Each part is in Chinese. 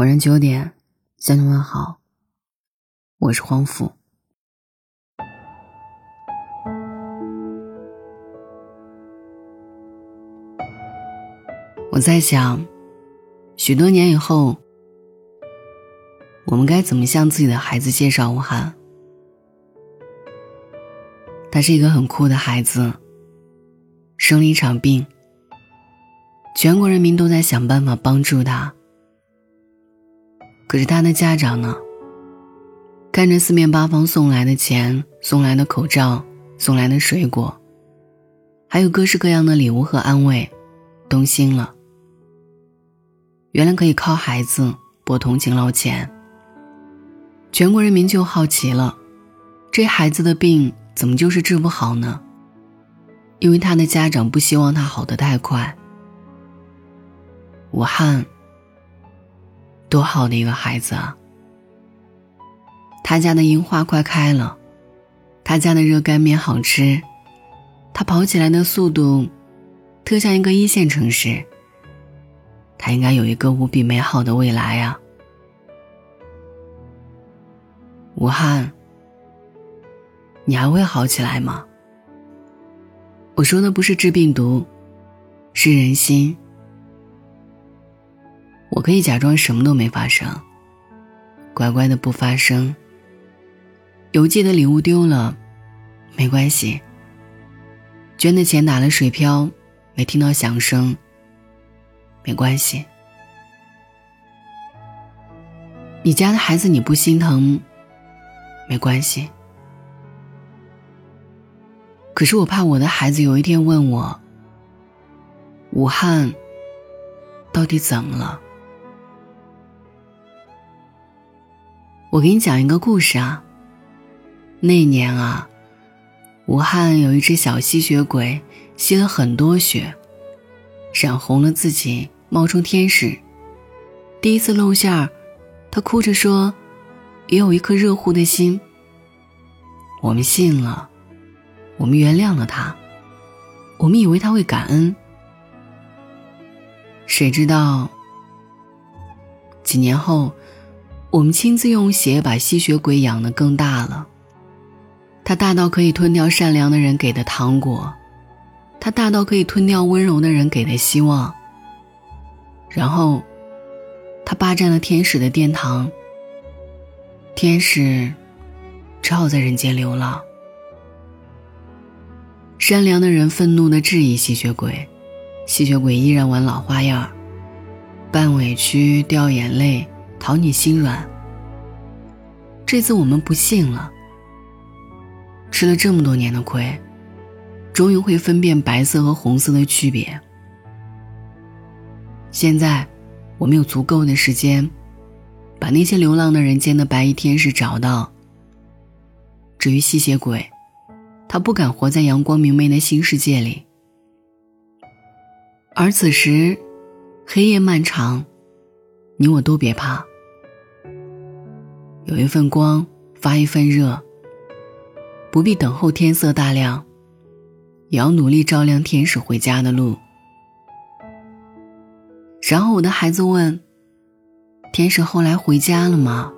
晚上九点，向你问好。我是荒甫。我在想，许多年以后，我们该怎么向自己的孩子介绍武汉？他是一个很酷的孩子，生了一场病，全国人民都在想办法帮助他。可是他的家长呢？看着四面八方送来的钱、送来的口罩、送来的水果，还有各式各样的礼物和安慰，动心了。原来可以靠孩子博同情捞钱。全国人民就好奇了：这孩子的病怎么就是治不好呢？因为他的家长不希望他好得太快。武汉。多好的一个孩子啊！他家的樱花快开了，他家的热干面好吃，他跑起来的速度，特像一个一线城市。他应该有一个无比美好的未来啊！武汉，你还会好起来吗？我说的不是治病毒，是人心。我可以假装什么都没发生，乖乖的不发声。邮寄的礼物丢了，没关系。捐的钱打了水漂，没听到响声，没关系。你家的孩子你不心疼，没关系。可是我怕我的孩子有一天问我：武汉到底怎么了？我给你讲一个故事啊。那年啊，武汉有一只小吸血鬼，吸了很多血，染红了自己，冒充天使。第一次露馅儿，他哭着说：“也有一颗热乎的心。”我们信了，我们原谅了他，我们以为他会感恩。谁知道，几年后。我们亲自用血把吸血鬼养得更大了。他大到可以吞掉善良的人给的糖果，他大到可以吞掉温柔的人给的希望。然后，他霸占了天使的殿堂。天使只好在人间流浪。善良的人愤怒地质疑吸血鬼，吸血鬼依然玩老花样，扮委屈，掉眼泪。讨你心软。这次我们不信了。吃了这么多年的亏，终于会分辨白色和红色的区别。现在，我们有足够的时间，把那些流浪的人间的白衣天使找到。至于吸血鬼，他不敢活在阳光明媚的新世界里。而此时，黑夜漫长，你我都别怕。有一份光，发一份热。不必等候天色大亮，也要努力照亮天使回家的路。然后我的孩子问：“天使后来回家了吗？”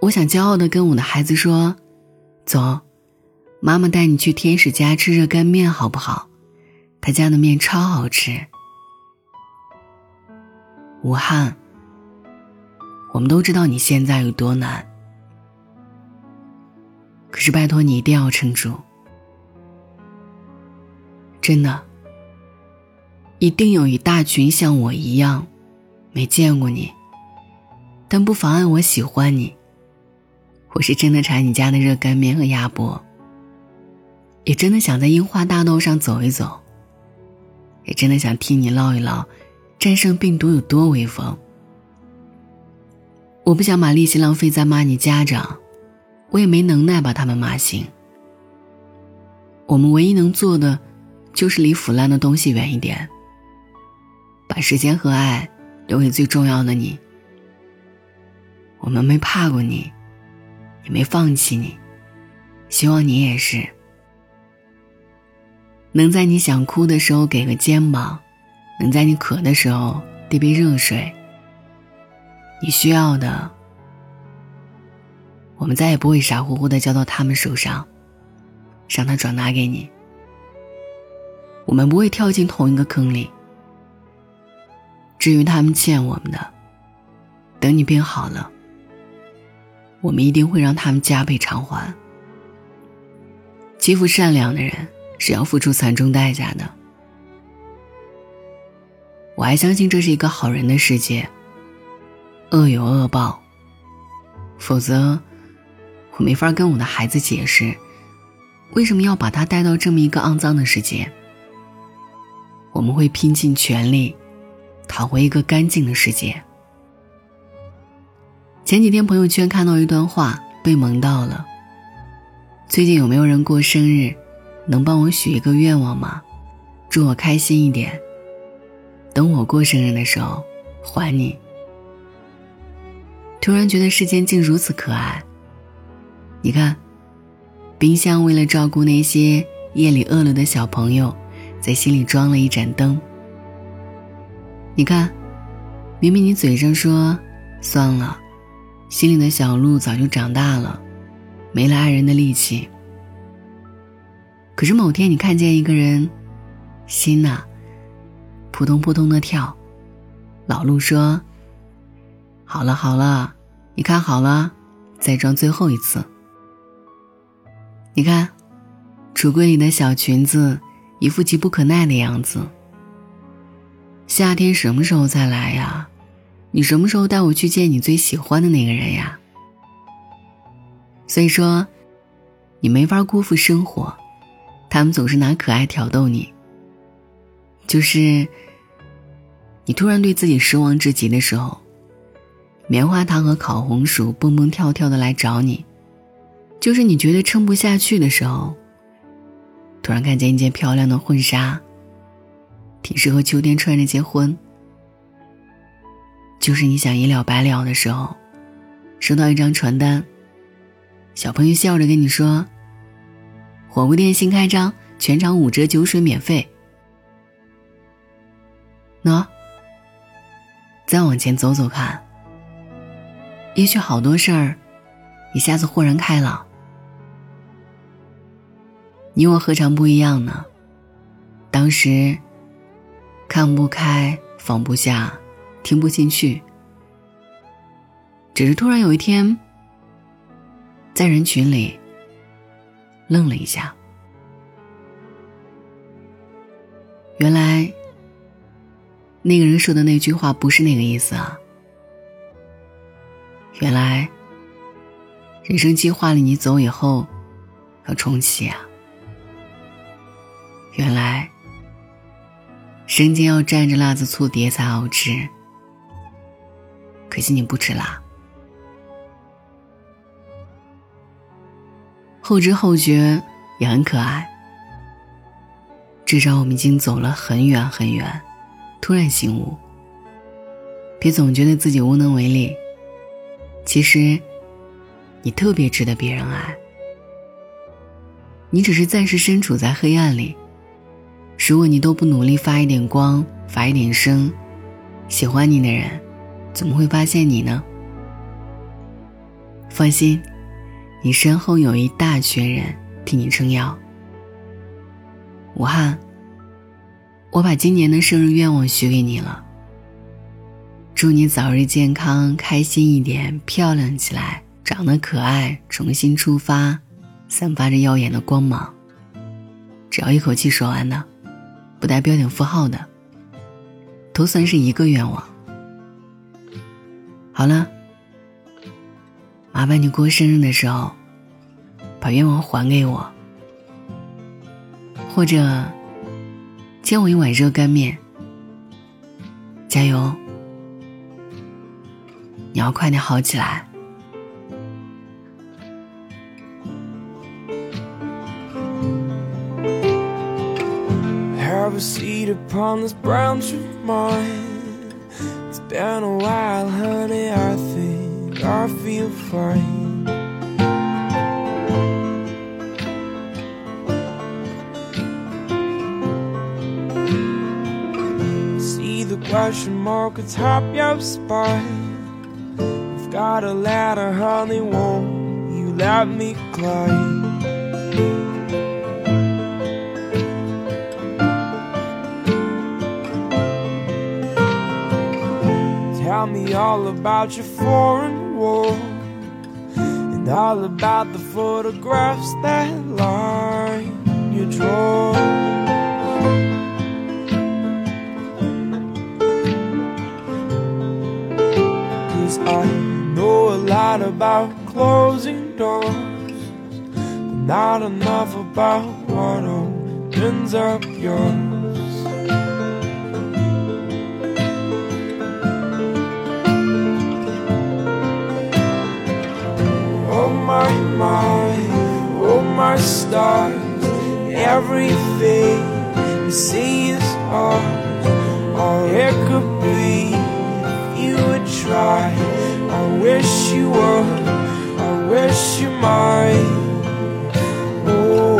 我想骄傲的跟我的孩子说：“走，妈妈带你去天使家吃热干面，好不好？他家的面超好吃。”武汉。我们都知道你现在有多难，可是拜托你一定要撑住，真的，一定有一大群像我一样，没见过你，但不妨碍我喜欢你。我是真的馋你家的热干面和鸭脖，也真的想在樱花大道上走一走，也真的想听你唠一唠，战胜病毒有多威风。我不想把力气浪费在骂你家长，我也没能耐把他们骂醒。我们唯一能做的，就是离腐烂的东西远一点，把时间和爱留给最重要的你。我们没怕过你，也没放弃你，希望你也是。能在你想哭的时候给个肩膀，能在你渴的时候递杯热水。你需要的，我们再也不会傻乎乎的交到他们手上，让他转达给你。我们不会跳进同一个坑里。至于他们欠我们的，等你变好了，我们一定会让他们加倍偿还。欺负善良的人是要付出惨重代价的。我还相信这是一个好人的世界。恶有恶报，否则我没法跟我的孩子解释，为什么要把他带到这么一个肮脏的世界。我们会拼尽全力，讨回一个干净的世界。前几天朋友圈看到一段话，被萌到了。最近有没有人过生日？能帮我许一个愿望吗？祝我开心一点。等我过生日的时候，还你。突然觉得世间竟如此可爱。你看，冰箱为了照顾那些夜里饿了的小朋友，在心里装了一盏灯。你看，明明你嘴上说算了，心里的小鹿早就长大了，没了爱人的力气。可是某天你看见一个人，心呐，扑通扑通的跳，老鹿说：“好了好了。”你看好了，再装最后一次。你看，橱柜里的小裙子，一副急不可耐的样子。夏天什么时候再来呀？你什么时候带我去见你最喜欢的那个人呀？所以说，你没法辜负生活，他们总是拿可爱挑逗你。就是，你突然对自己失望至极的时候。棉花糖和烤红薯蹦蹦跳跳的来找你，就是你觉得撑不下去的时候。突然看见一件漂亮的婚纱，挺适合秋天穿着结婚。就是你想一了百了的时候，收到一张传单，小朋友笑着跟你说：“火锅店新开张，全场五折酒水免费。”喏，再往前走走看。也许好多事儿，一下子豁然开朗。你我何尝不一样呢？当时看不开、放不下、听不进去，只是突然有一天，在人群里愣了一下，原来那个人说的那句话不是那个意思啊。原来，人生计划里你走以后要重启啊！原来，生煎要蘸着辣子醋碟才好吃，可惜你不吃辣。后知后觉也很可爱，至少我们已经走了很远很远。突然醒悟，别总觉得自己无能为力。其实，你特别值得别人爱。你只是暂时身处在黑暗里，如果你都不努力发一点光、发一点声，喜欢你的人怎么会发现你呢？放心，你身后有一大群人替你撑腰。武汉，我把今年的生日愿望许给你了。祝你早日健康，开心一点，漂亮起来，长得可爱，重新出发，散发着耀眼的光芒。只要一口气说完的，不带标点符号的，都算是一个愿望。好了，麻烦你过生日的时候，把愿望还给我，或者煎我一碗热干面。加油！你要快点好起来。Have a seat upon this brown sugar mine. It's been a while, honey. I think I feel fine. question mark atop your spine. Got a ladder, honey, won't you let me climb? Tell me all about your foreign war and all about the photographs that line your drawer. Cause I know a lot about closing doors, but not enough about what opens up yours. Oh my, my, oh my stars, everything you see is ours, or it could be if you would try. I wish you were, I wish you might. Oh,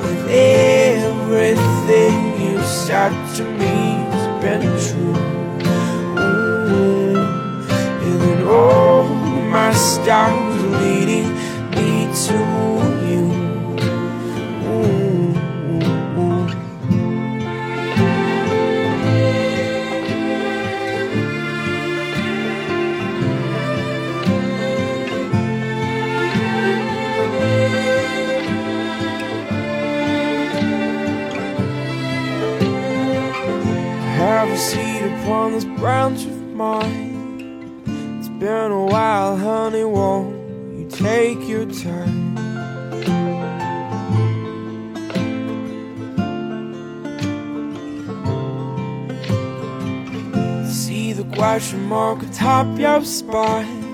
if everything you said to me's been true. Oh, and then all my stars leading question mark atop your spine.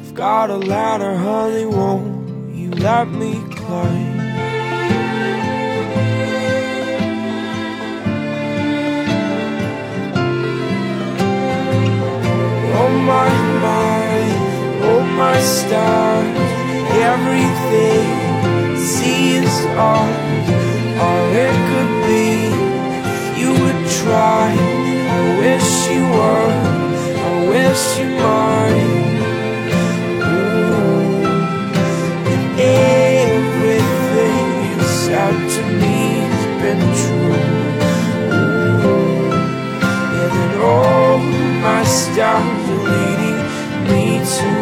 I've got a ladder, honey, won't you let me climb? Oh my, my, oh my stars, everything seems ours, or it could be if you would try. Are leading me to